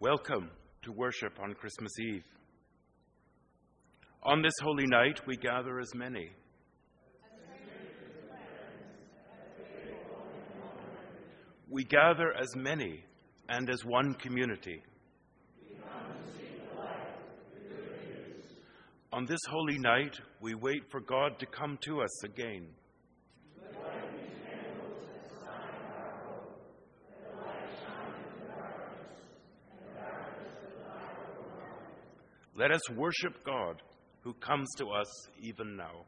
Welcome to worship on Christmas Eve. On this holy night, we gather as many. We gather as many and as one community. On this holy night, we wait for God to come to us again. Let us worship God who comes to us even now.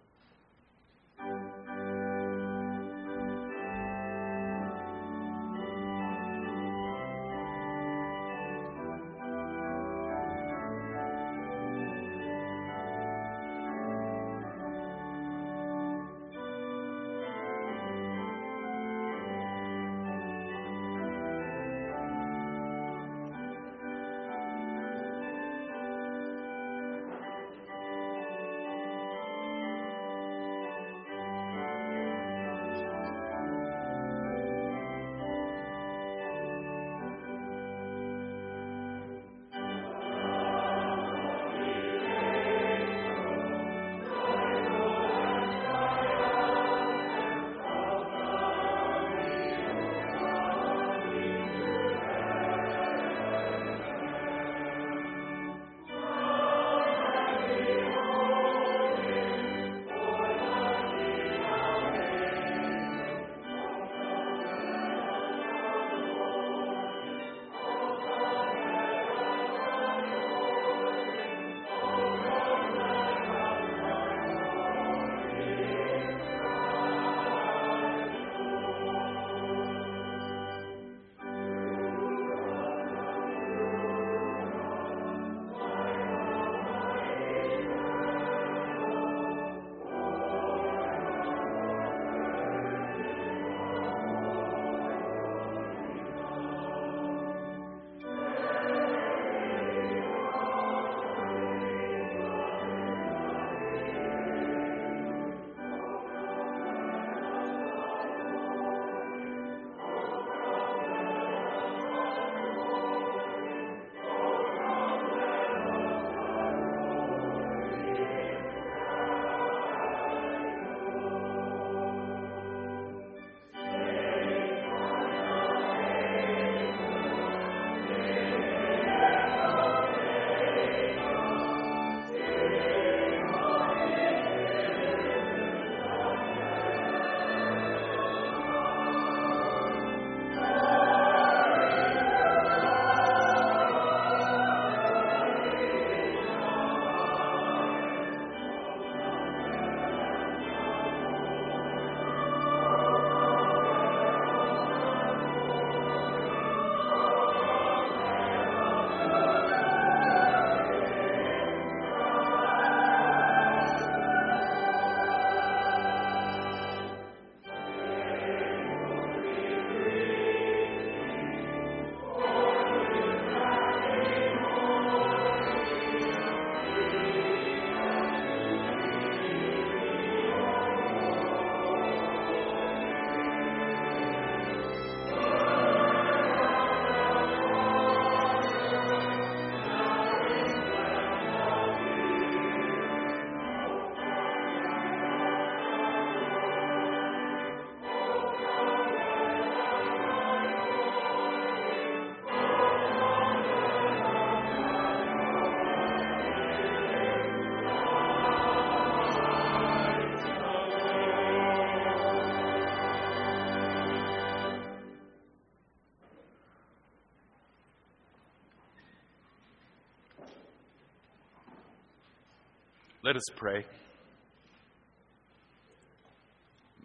Let us pray.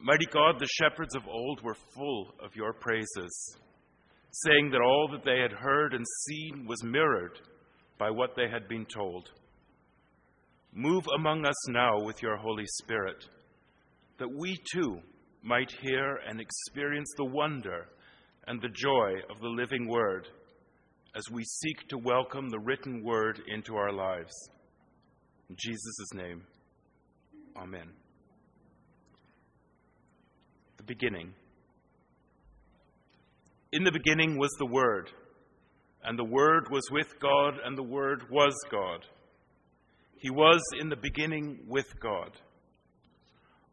Mighty God, the shepherds of old were full of your praises, saying that all that they had heard and seen was mirrored by what they had been told. Move among us now with your Holy Spirit, that we too might hear and experience the wonder and the joy of the living Word as we seek to welcome the written Word into our lives. In Jesus' name, Amen. The beginning. In the beginning was the Word, And the Word was with God, and the Word was God. He was in the beginning with God.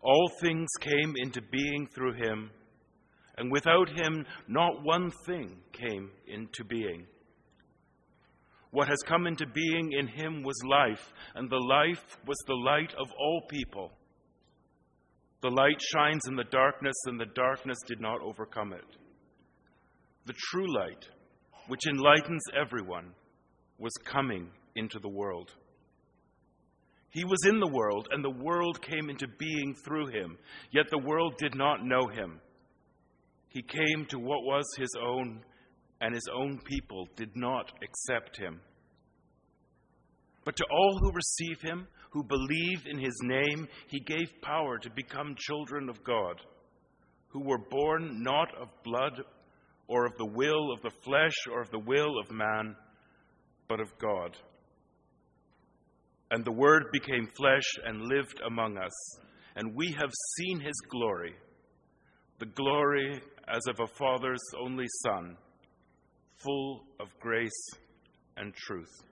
All things came into being through him, and without him, not one thing came into being. What has come into being in him was life, and the life was the light of all people. The light shines in the darkness, and the darkness did not overcome it. The true light, which enlightens everyone, was coming into the world. He was in the world, and the world came into being through him, yet the world did not know him. He came to what was his own, and his own people did not accept him. But to all who receive him, who believe in his name, he gave power to become children of God, who were born not of blood or of the will of the flesh or of the will of man, but of God. And the Word became flesh and lived among us, and we have seen his glory, the glory as of a Father's only Son, full of grace and truth.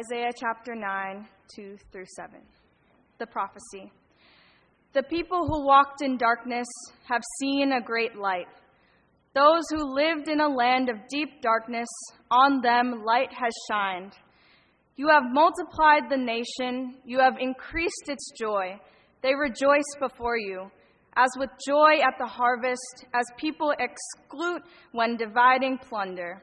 Isaiah chapter 9, 2 through 7. The prophecy. The people who walked in darkness have seen a great light. Those who lived in a land of deep darkness, on them light has shined. You have multiplied the nation, you have increased its joy. They rejoice before you, as with joy at the harvest, as people exclude when dividing plunder.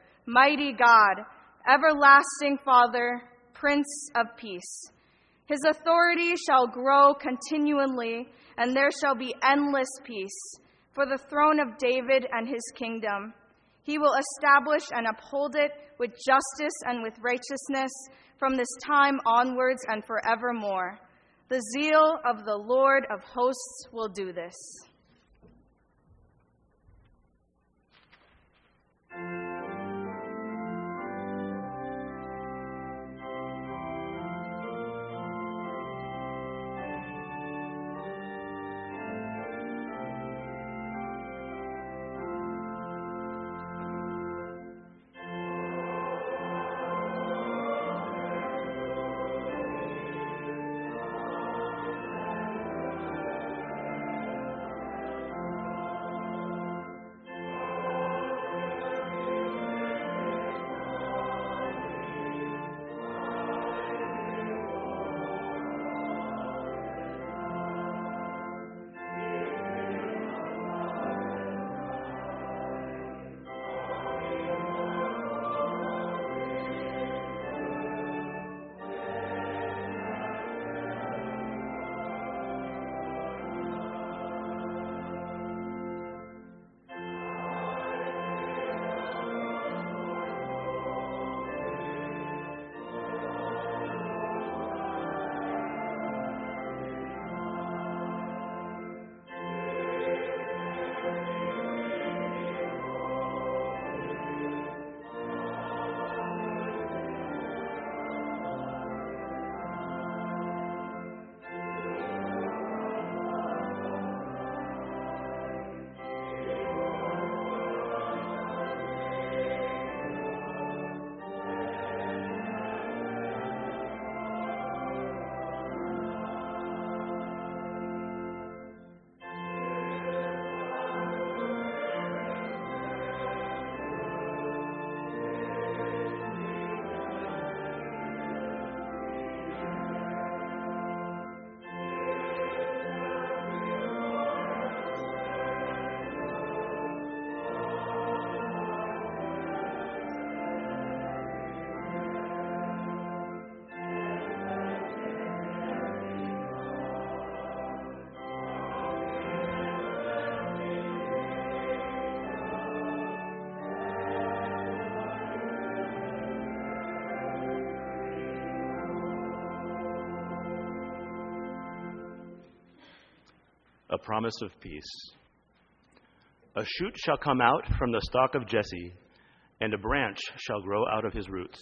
Mighty God, Everlasting Father, Prince of Peace. His authority shall grow continually, and there shall be endless peace for the throne of David and his kingdom. He will establish and uphold it with justice and with righteousness from this time onwards and forevermore. The zeal of the Lord of hosts will do this. A promise of peace. A shoot shall come out from the stalk of Jesse, and a branch shall grow out of his roots.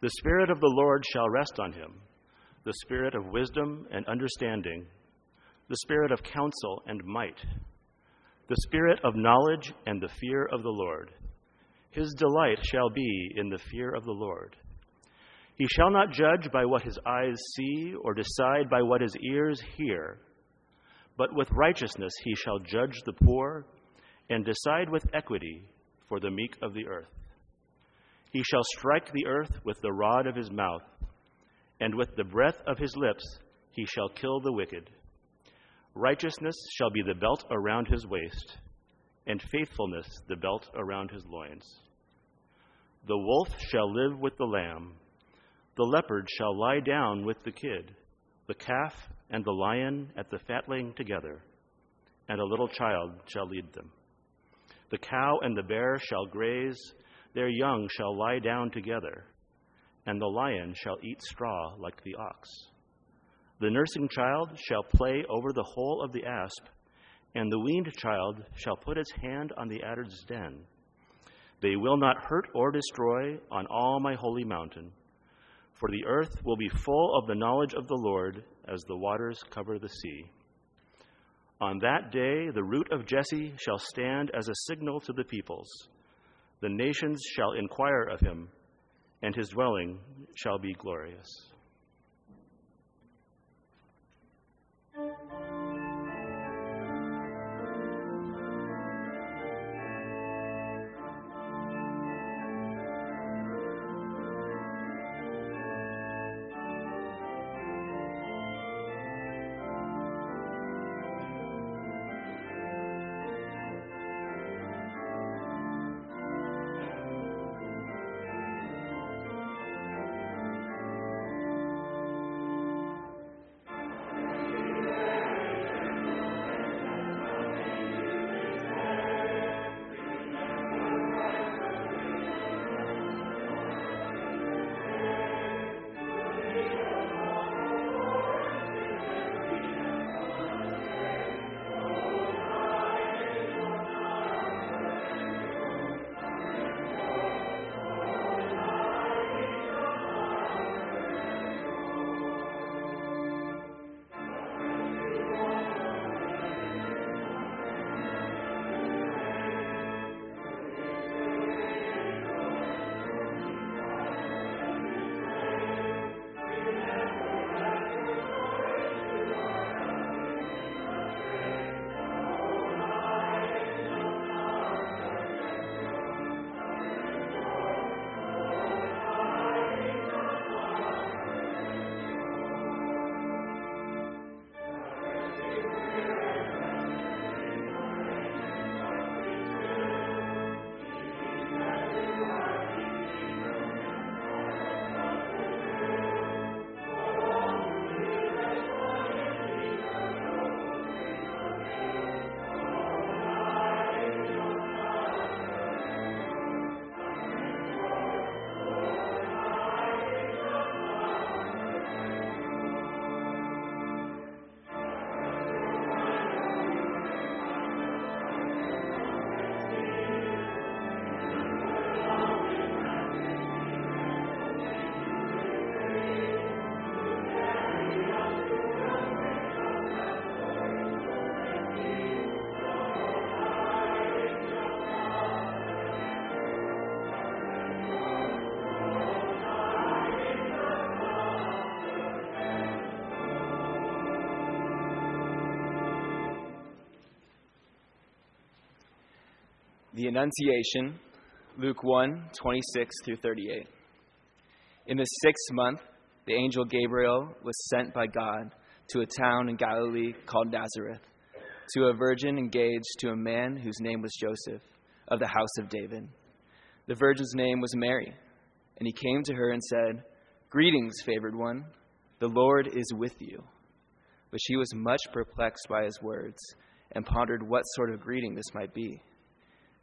The Spirit of the Lord shall rest on him the Spirit of wisdom and understanding, the Spirit of counsel and might, the Spirit of knowledge and the fear of the Lord. His delight shall be in the fear of the Lord. He shall not judge by what his eyes see, or decide by what his ears hear but with righteousness he shall judge the poor and decide with equity for the meek of the earth. He shall strike the earth with the rod of his mouth, and with the breath of his lips he shall kill the wicked. Righteousness shall be the belt around his waist, and faithfulness the belt around his loins. The wolf shall live with the lamb, the leopard shall lie down with the kid, the calf and the lion at the fatling together, and a little child shall lead them. The cow and the bear shall graze, their young shall lie down together, and the lion shall eat straw like the ox. The nursing child shall play over the hole of the asp, and the weaned child shall put its hand on the adder's den. They will not hurt or destroy on all my holy mountain for the earth will be full of the knowledge of the Lord as the waters cover the sea. On that day, the root of Jesse shall stand as a signal to the peoples. The nations shall inquire of him, and his dwelling shall be glorious. The Annunciation, Luke 1 26 through 38. In the sixth month, the angel Gabriel was sent by God to a town in Galilee called Nazareth, to a virgin engaged to a man whose name was Joseph, of the house of David. The virgin's name was Mary, and he came to her and said, Greetings, favored one, the Lord is with you. But she was much perplexed by his words, and pondered what sort of greeting this might be.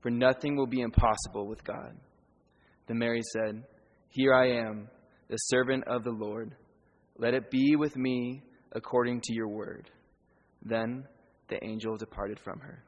For nothing will be impossible with God. Then Mary said, Here I am, the servant of the Lord. Let it be with me according to your word. Then the angel departed from her.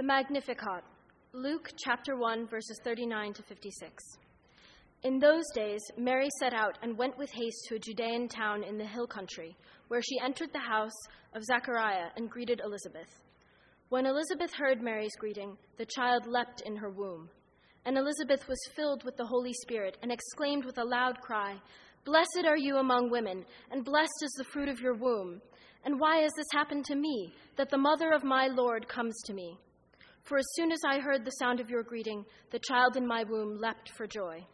The Magnificat, Luke chapter 1, verses 39 to 56. In those days, Mary set out and went with haste to a Judean town in the hill country, where she entered the house of Zechariah and greeted Elizabeth. When Elizabeth heard Mary's greeting, the child leapt in her womb. And Elizabeth was filled with the Holy Spirit and exclaimed with a loud cry, Blessed are you among women, and blessed is the fruit of your womb. And why has this happened to me, that the mother of my Lord comes to me? For as soon as I heard the sound of your greeting, the child in my womb leapt for joy.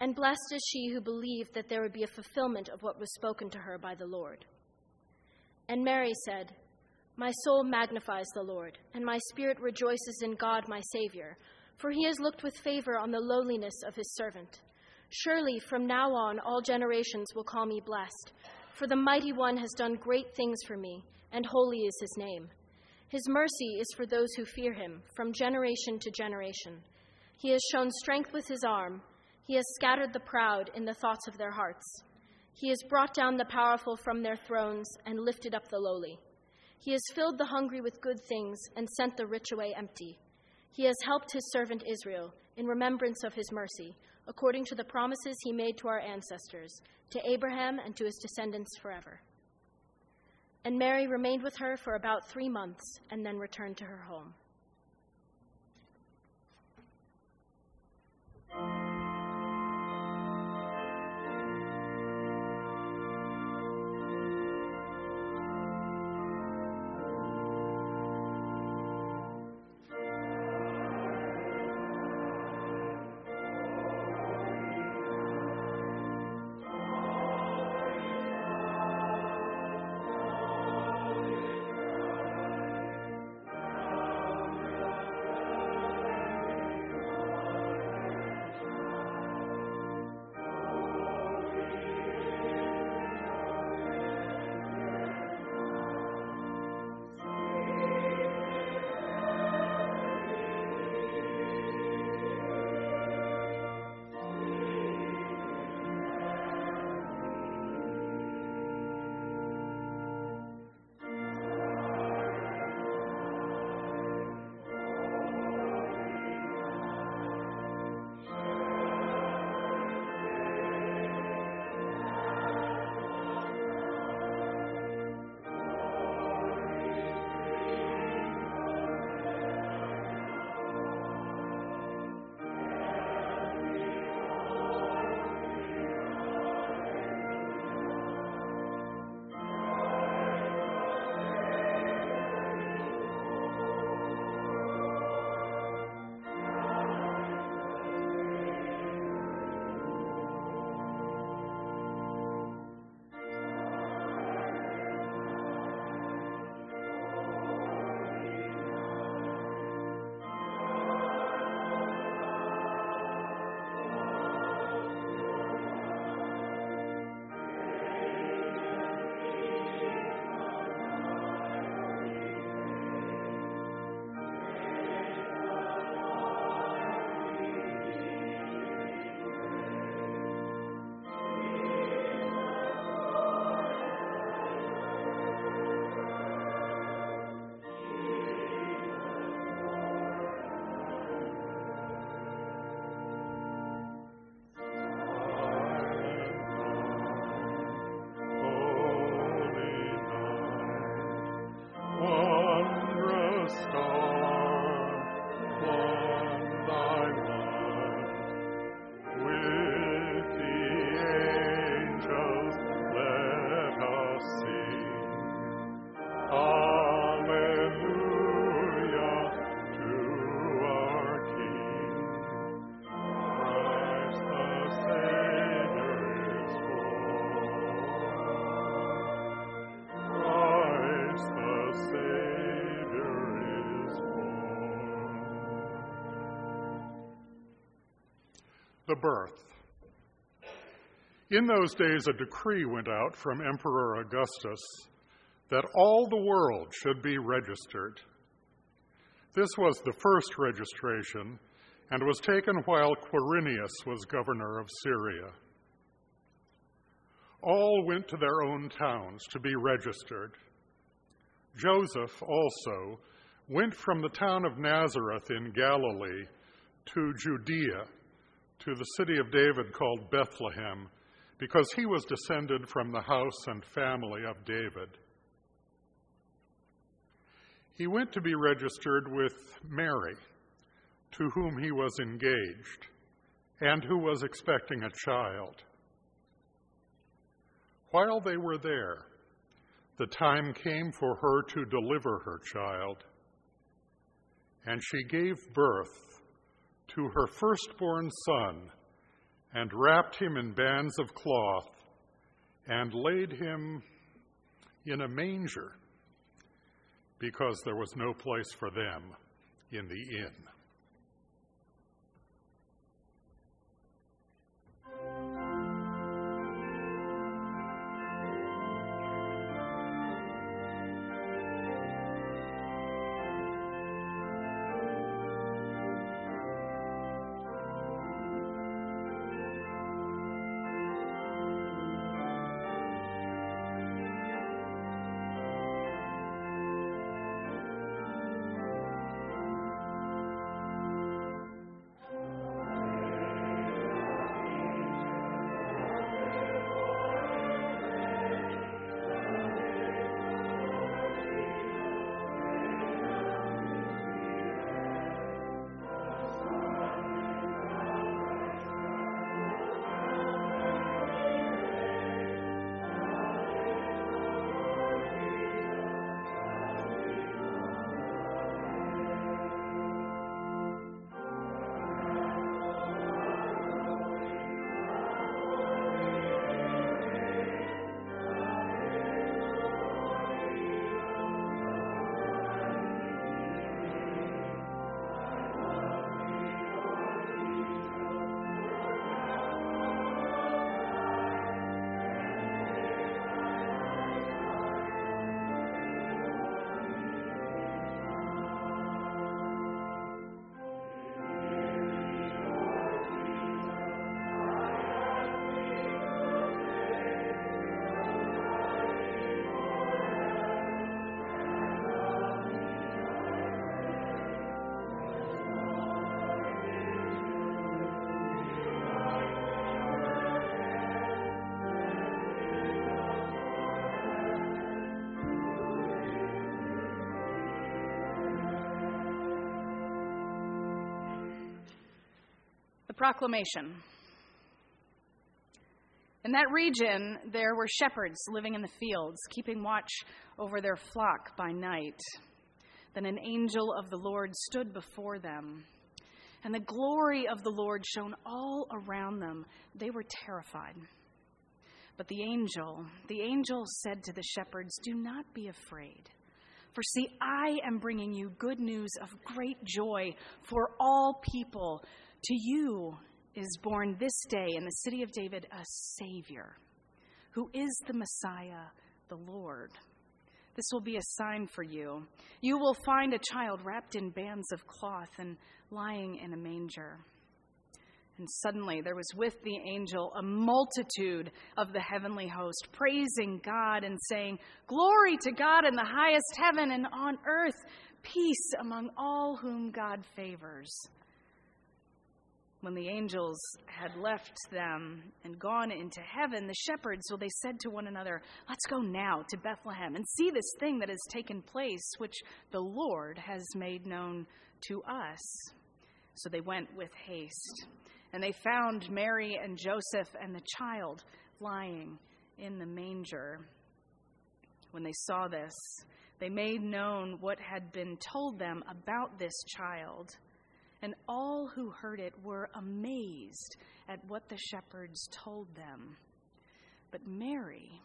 And blessed is she who believed that there would be a fulfillment of what was spoken to her by the Lord. And Mary said, my soul magnifies the Lord, and my spirit rejoices in God my Savior, for he has looked with favor on the lowliness of his servant. Surely from now on all generations will call me blessed, for the mighty one has done great things for me, and holy is his name. His mercy is for those who fear him, from generation to generation. He has shown strength with his arm, he has scattered the proud in the thoughts of their hearts. He has brought down the powerful from their thrones and lifted up the lowly. He has filled the hungry with good things and sent the rich away empty. He has helped his servant Israel in remembrance of his mercy, according to the promises he made to our ancestors, to Abraham and to his descendants forever. And Mary remained with her for about three months and then returned to her home. Birth. In those days, a decree went out from Emperor Augustus that all the world should be registered. This was the first registration and was taken while Quirinius was governor of Syria. All went to their own towns to be registered. Joseph also went from the town of Nazareth in Galilee to Judea, to the city of David called Bethlehem, because he was descended from the house and family of David. He went to be registered with Mary, to whom he was engaged, and who was expecting a child. While they were there, the time came for her to deliver her child, and she gave birth to her firstborn son and wrapped him in bands of cloth and laid him in a manger because there was no place for them in the inn. The proclamation. In that region, there were shepherds living in the fields, keeping watch over their flock by night. Then an angel of the Lord stood before them, and the glory of the Lord shone all around them. They were terrified. But the angel, the angel said to the shepherds, Do not be afraid. For see, I am bringing you good news of great joy for all people. To you is born this day in the city of David a Savior, who is the Messiah, the Lord. This will be a sign for you. You will find a child wrapped in bands of cloth and lying in a manger. And suddenly there was with the angel a multitude of the heavenly host, praising God and saying, Glory to God in the highest heaven and on earth, peace among all whom God favors. When the angels had left them and gone into heaven, the shepherds, so they said to one another, Let's go now to Bethlehem and see this thing that has taken place, which the Lord has made known to us. So they went with haste. And they found Mary and Joseph and the child lying in the manger. When they saw this, they made known what had been told them about this child. And all who heard it were amazed at what the shepherds told them. But Mary,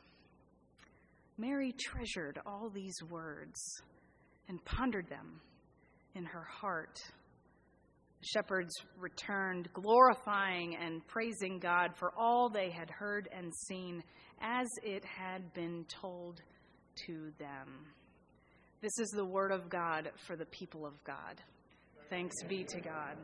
Mary treasured all these words and pondered them in her heart. The shepherds returned, glorifying and praising God for all they had heard and seen as it had been told to them. This is the word of God for the people of God. Thanks be to God.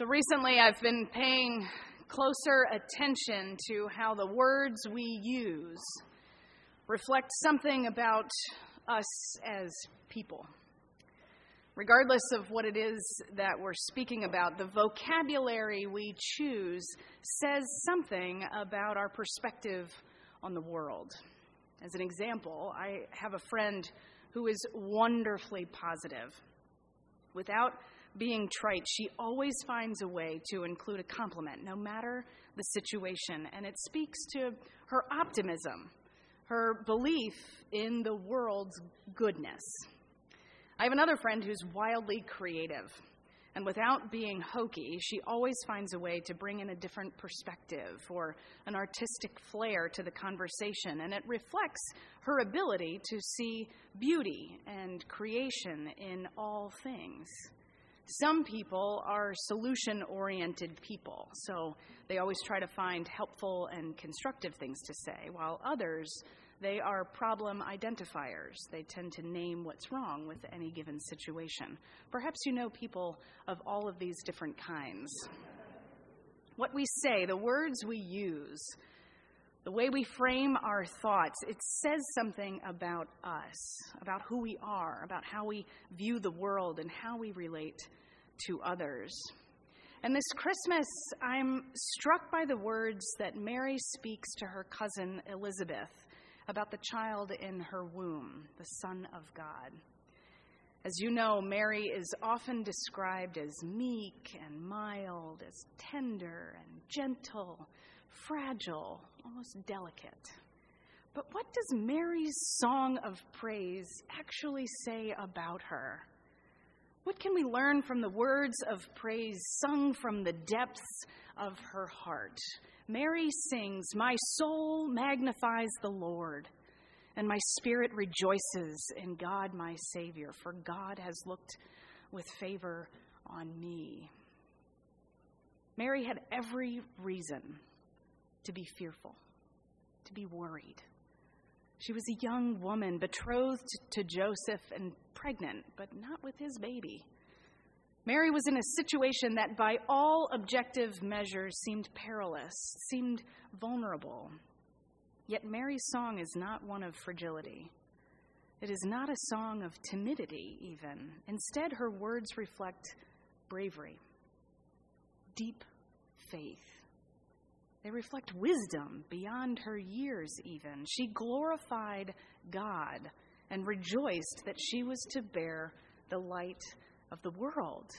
So recently I've been paying closer attention to how the words we use reflect something about us as people. Regardless of what it is that we're speaking about, the vocabulary we choose says something about our perspective on the world. As an example, I have a friend who is wonderfully positive. Without being trite, she always finds a way to include a compliment, no matter the situation, and it speaks to her optimism, her belief in the world's goodness. I have another friend who's wildly creative. And without being hokey, she always finds a way to bring in a different perspective or an artistic flair to the conversation. And it reflects her ability to see beauty and creation in all things. Some people are solution oriented people, so they always try to find helpful and constructive things to say, while others they are problem identifiers. They tend to name what's wrong with any given situation. Perhaps you know people of all of these different kinds. What we say, the words we use, the way we frame our thoughts, it says something about us, about who we are, about how we view the world, and how we relate to others. And this Christmas, I'm struck by the words that Mary speaks to her cousin Elizabeth about the child in her womb, the Son of God. As you know, Mary is often described as meek and mild, as tender and gentle, fragile, almost delicate. But what does Mary's song of praise actually say about her? What can we learn from the words of praise sung from the depths of her heart? Mary sings, My soul magnifies the Lord, and my spirit rejoices in God my Savior, for God has looked with favor on me. Mary had every reason to be fearful, to be worried. She was a young woman betrothed to Joseph and pregnant, but not with his baby. Mary was in a situation that, by all objective measures, seemed perilous, seemed vulnerable. Yet Mary's song is not one of fragility. It is not a song of timidity, even. Instead, her words reflect bravery, deep faith. They reflect wisdom beyond her years, even. She glorified God and rejoiced that she was to bear the light of the world.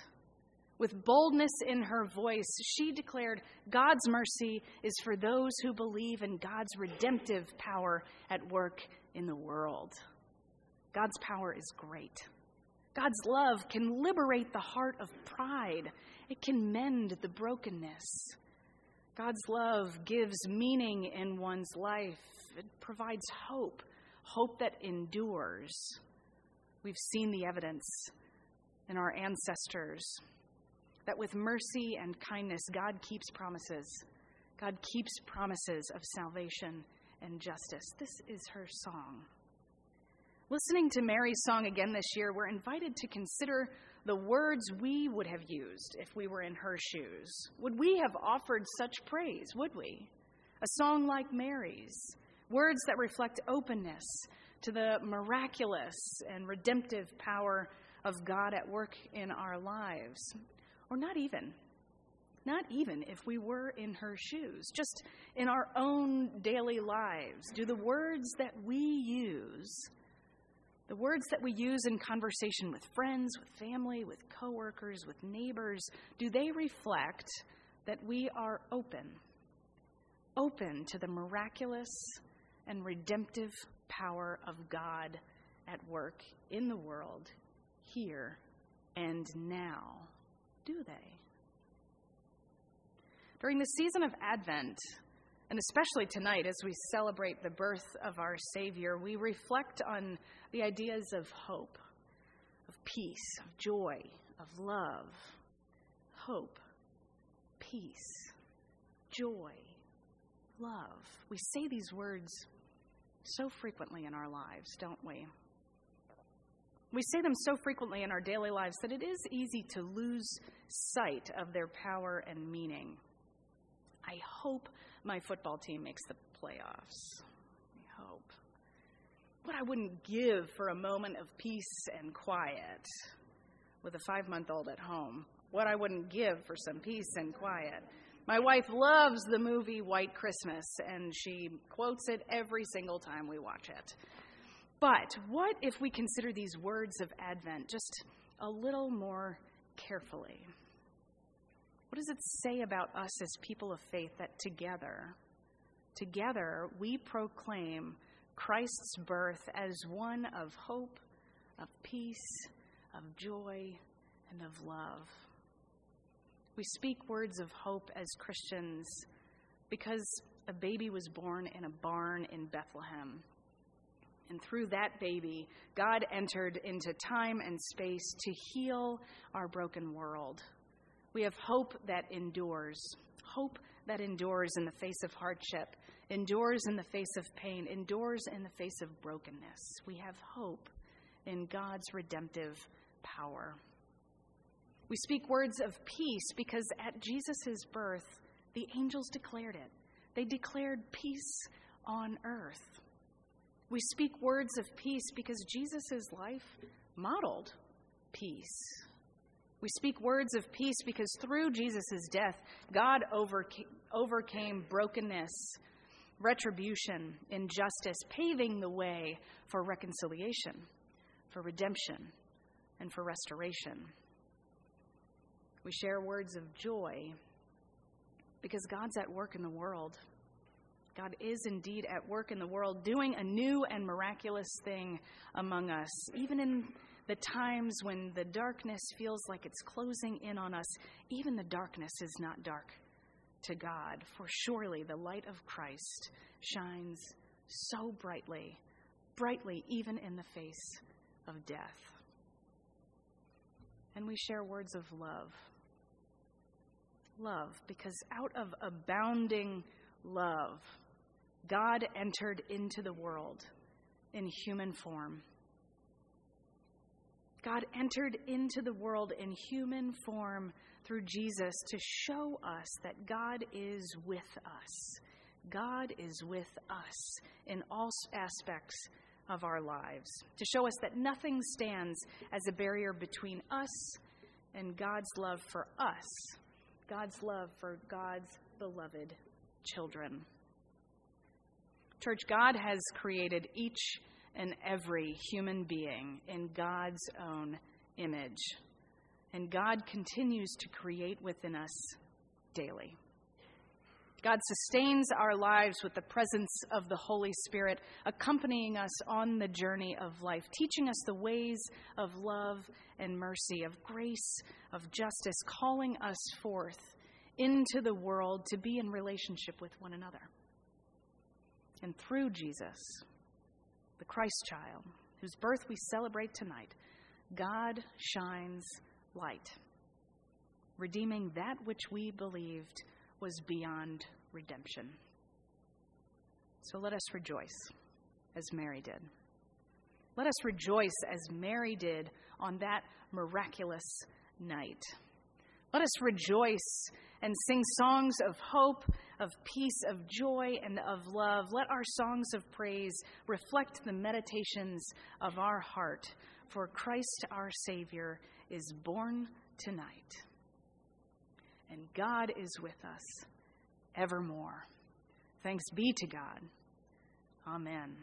With boldness in her voice, she declared God's mercy is for those who believe in God's redemptive power at work in the world. God's power is great. God's love can liberate the heart of pride, it can mend the brokenness. God's love gives meaning in one's life, it provides hope, hope that endures. We've seen the evidence in our ancestors. That with mercy and kindness, God keeps promises. God keeps promises of salvation and justice. This is her song. Listening to Mary's song again this year, we're invited to consider the words we would have used if we were in her shoes. Would we have offered such praise? Would we? A song like Mary's, words that reflect openness to the miraculous and redemptive power of God at work in our lives. Or not even. Not even if we were in her shoes, just in our own daily lives. Do the words that we use, the words that we use in conversation with friends, with family, with coworkers, with neighbors, do they reflect that we are open? Open to the miraculous and redemptive power of God at work in the world here and now, do they? During the season of Advent, and especially tonight as we celebrate the birth of our Savior, we reflect on the ideas of hope, of peace, of joy, of love. Hope, peace, joy, love. We say these words so frequently in our lives, don't we? We say them so frequently in our daily lives that it is easy to lose sight of their power and meaning. I hope my football team makes the playoffs. I hope. What I wouldn't give for a moment of peace and quiet with a five month old at home. What I wouldn't give for some peace and quiet. My wife loves the movie White Christmas, and she quotes it every single time we watch it. But what if we consider these words of Advent just a little more carefully? What does it say about us as people of faith that together, together we proclaim Christ's birth as one of hope, of peace, of joy, and of love? We speak words of hope as Christians because a baby was born in a barn in Bethlehem. And through that baby, God entered into time and space to heal our broken world. We have hope that endures, hope that endures in the face of hardship, endures in the face of pain, endures in the face of brokenness. We have hope in God's redemptive power. We speak words of peace because at Jesus' birth, the angels declared it. They declared peace on earth. We speak words of peace because Jesus' life modeled peace. We speak words of peace because through Jesus' death, God overcame brokenness, retribution, injustice, paving the way for reconciliation, for redemption, and for restoration. We share words of joy because God's at work in the world. God is indeed at work in the world, doing a new and miraculous thing among us. Even in the times when the darkness feels like it's closing in on us, even the darkness is not dark to God, for surely the light of Christ shines so brightly, brightly even in the face of death. And we share words of love love because out of abounding love, God entered into the world in human form. God entered into the world in human form through Jesus to show us that God is with us. God is with us in all aspects of our lives, to show us that nothing stands as a barrier between us and God's love for us God's love for God's beloved children. Church, God has created each and every human being in God's own image. And God continues to create within us daily. God sustains our lives with the presence of the Holy Spirit, accompanying us on the journey of life, teaching us the ways of love and mercy, of grace, of justice, calling us forth into the world to be in relationship with one another. And through Jesus, the Christ child, whose birth we celebrate tonight, God shines light, redeeming that which we believed was beyond redemption. So let us rejoice as Mary did. Let us rejoice as Mary did on that miraculous night. Let us rejoice and sing songs of hope, of peace, of joy, and of love. Let our songs of praise reflect the meditations of our heart, for Christ our Savior is born tonight. And God is with us evermore. Thanks be to God. Amen.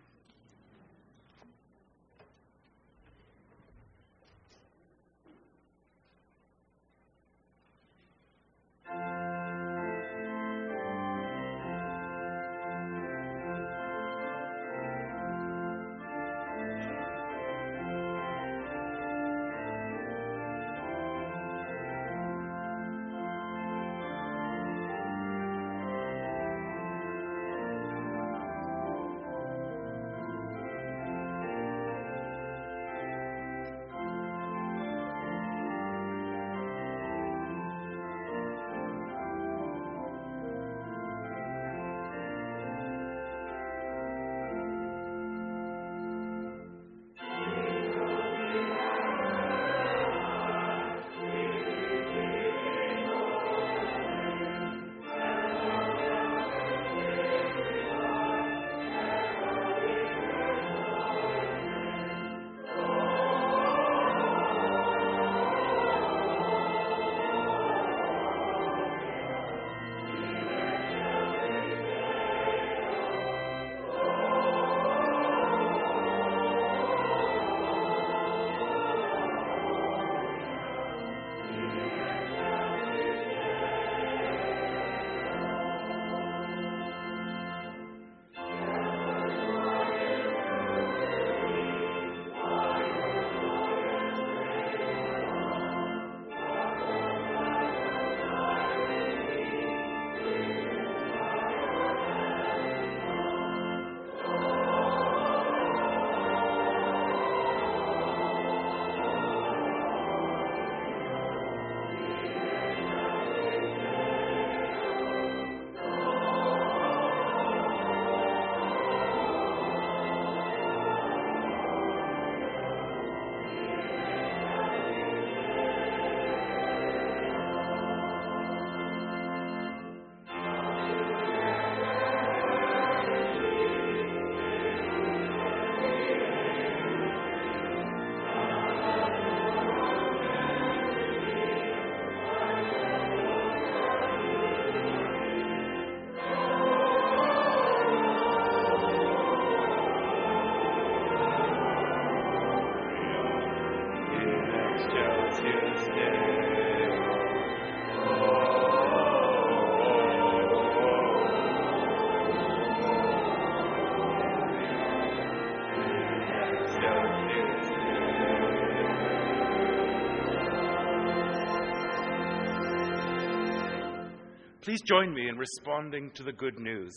Please join me in responding to the good news.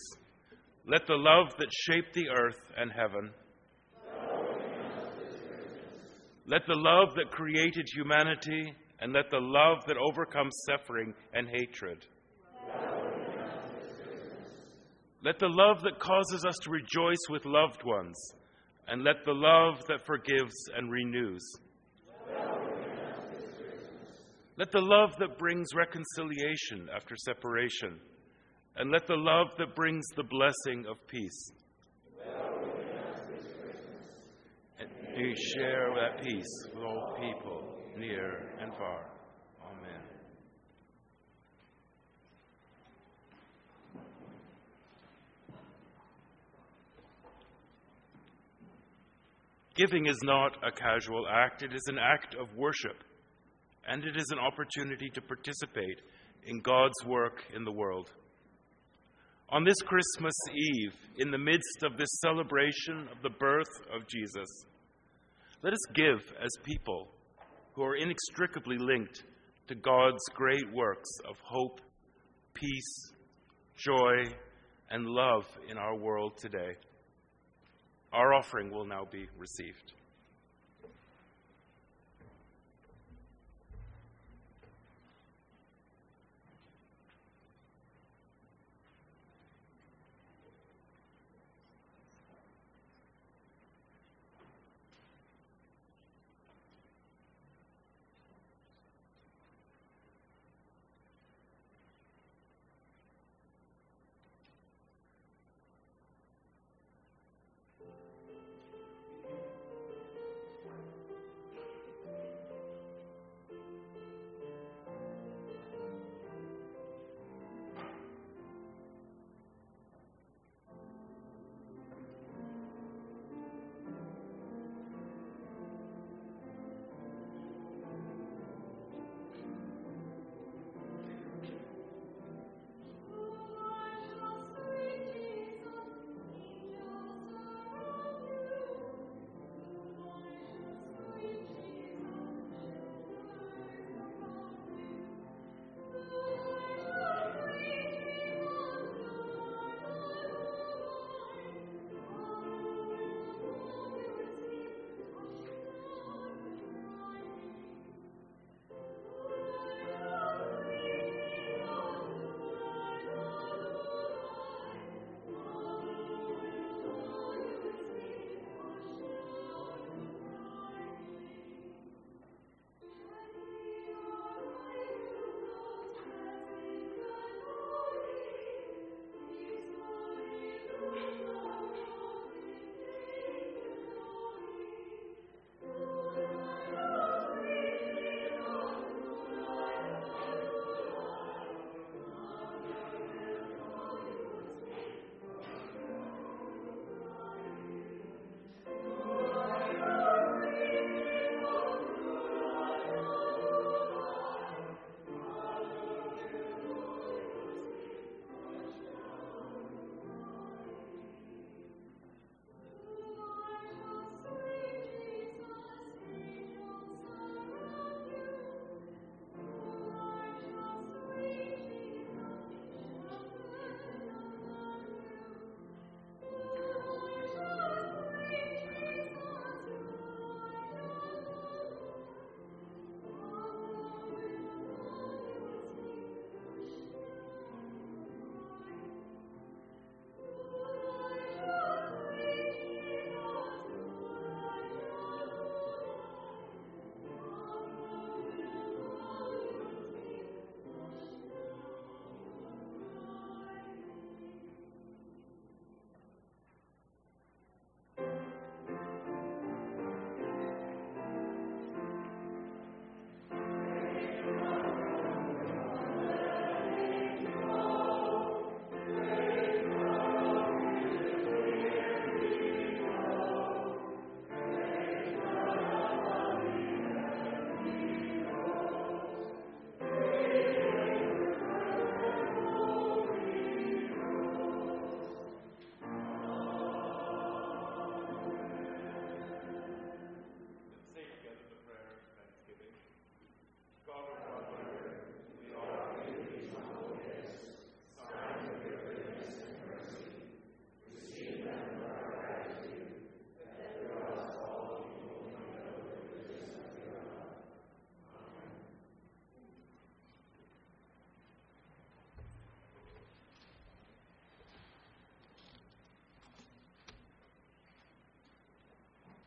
Let the love that shaped the earth and heaven, let the love that created humanity, and let the love that overcomes suffering and hatred, let the love that causes us to rejoice with loved ones, and let the love that forgives and renews. Let the love that brings reconciliation after separation, and let the love that brings the blessing of peace. And may share that peace with all people, near and far. Amen. Giving is not a casual act, it is an act of worship, and it is an opportunity to participate in God's work in the world. On this Christmas Eve, in the midst of this celebration of the birth of Jesus, let us give as people who are inextricably linked to God's great works of hope, peace, joy, and love in our world today. Our offering will now be received.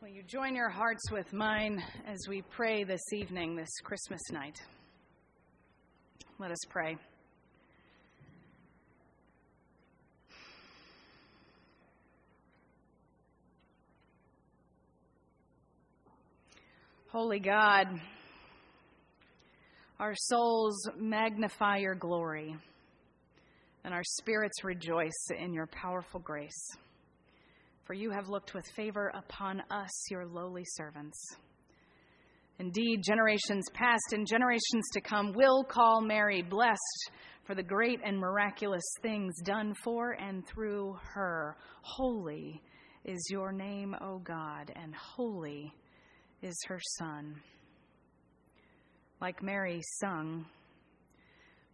Will you join your hearts with mine as we pray this evening, this Christmas night? Let us pray. Holy God, our souls magnify your glory, and our spirits rejoice in your powerful grace. For you have looked with favor upon us, your lowly servants. Indeed, generations past and generations to come will call Mary blessed for the great and miraculous things done for and through her. Holy is your name, O God, and holy is her Son. Like Mary sung,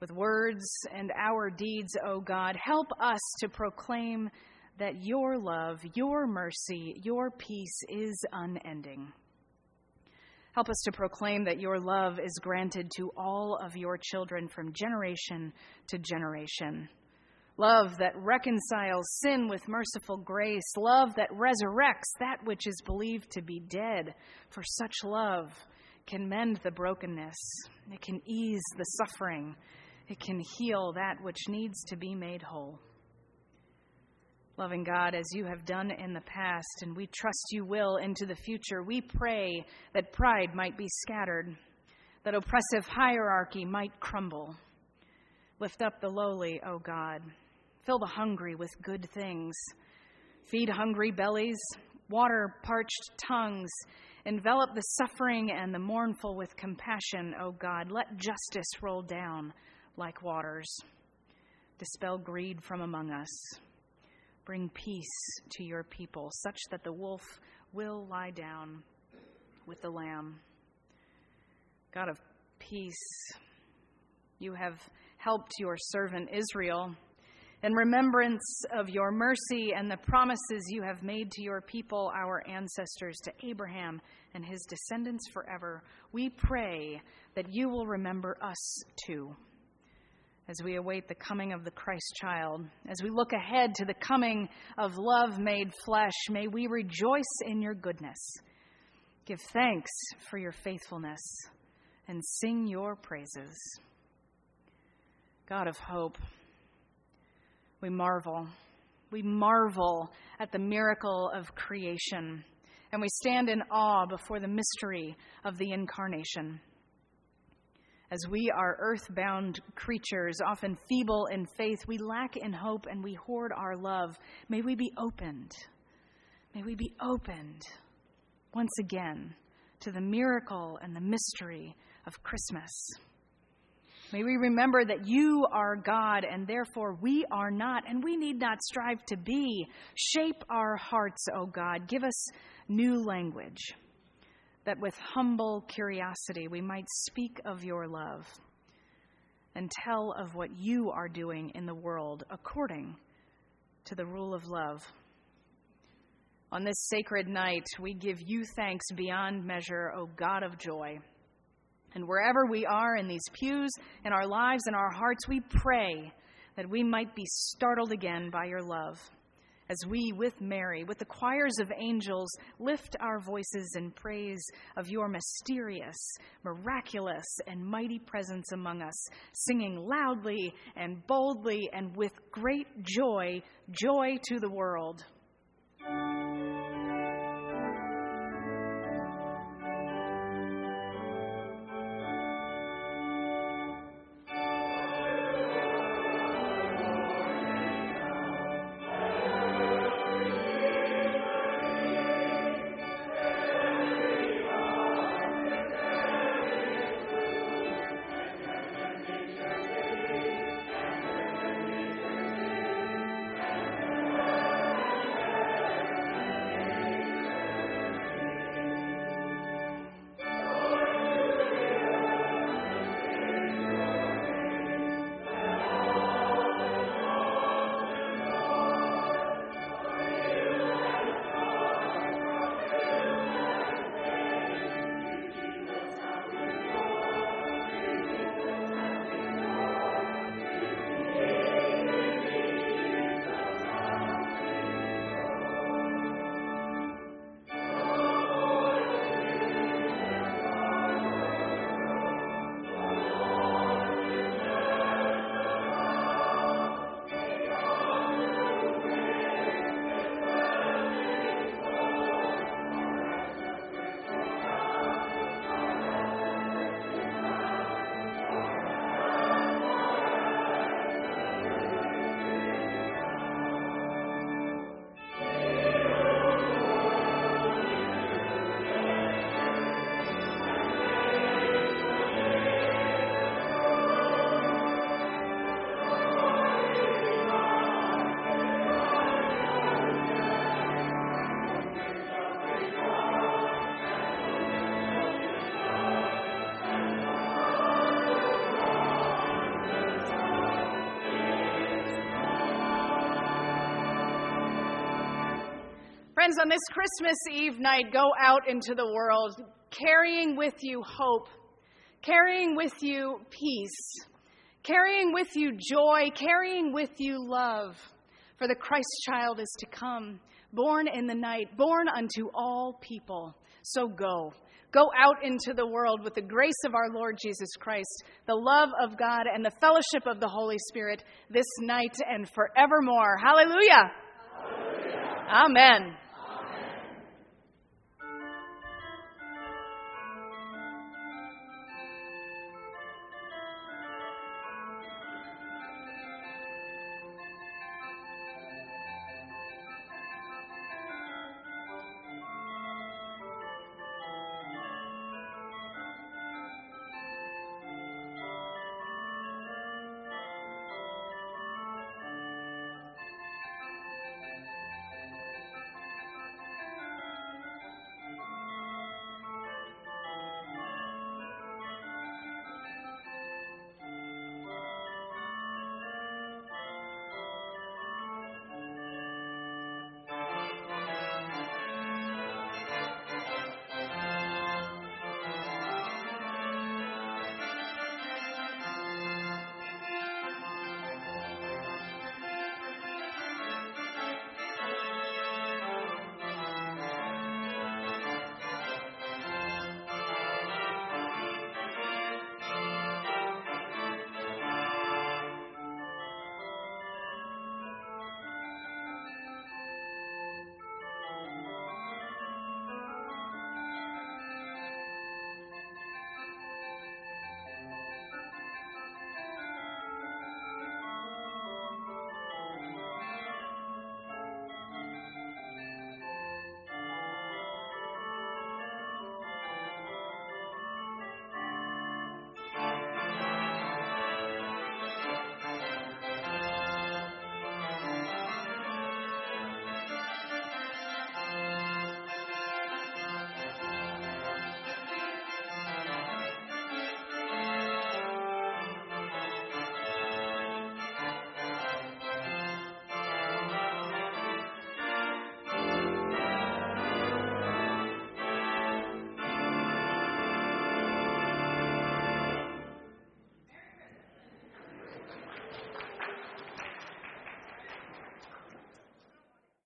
with words and our deeds, O God, help us to proclaim that your love, your mercy, your peace is unending. Help us to proclaim that your love is granted to all of your children from generation to generation. Love that reconciles sin with merciful grace. Love that resurrects that which is believed to be dead. For such love can mend the brokenness, it can ease the suffering, it can heal that which needs to be made whole. Loving God, as you have done in the past, and we trust you will into the future, we pray that pride might be scattered, that oppressive hierarchy might crumble. Lift up the lowly, O God. Fill the hungry with good things. Feed hungry bellies, water parched tongues. Envelop the suffering and the mournful with compassion, O God. Let justice roll down like waters. Dispel greed from among us. Bring peace to your people, such that the wolf will lie down with the lamb. God of peace, you have helped your servant Israel in remembrance of your mercy and the promises you have made to your people, our ancestors, to Abraham and his descendants forever. We pray that you will remember us too as we await the coming of the Christ child, as we look ahead to the coming of love made flesh, may we rejoice in your goodness, give thanks for your faithfulness, and sing your praises. God of hope, we marvel. We marvel at the miracle of creation, and we stand in awe before the mystery of the incarnation as we are earthbound creatures, often feeble in faith, we lack in hope and we hoard our love. May we be opened. May we be opened once again to the miracle and the mystery of Christmas. May we remember that you are God and therefore we are not, and we need not strive to be. Shape our hearts, O God. Give us new language that with humble curiosity we might speak of your love and tell of what you are doing in the world according to the rule of love. On this sacred night, we give you thanks beyond measure, O God of joy. And wherever we are in these pews, in our lives, in our hearts, we pray that we might be startled again by your love as we, with Mary, with the choirs of angels, lift our voices in praise of your mysterious, miraculous, and mighty presence among us, singing loudly and boldly and with great joy, joy to the world. Friends, on this Christmas Eve night, go out into the world carrying with you hope, carrying with you peace, carrying with you joy, carrying with you love. For the Christ child is to come, born in the night, born unto all people. So go. Go out into the world with the grace of our Lord Jesus Christ, the love of God, and the fellowship of the Holy Spirit this night and forevermore. Hallelujah. Hallelujah. Amen.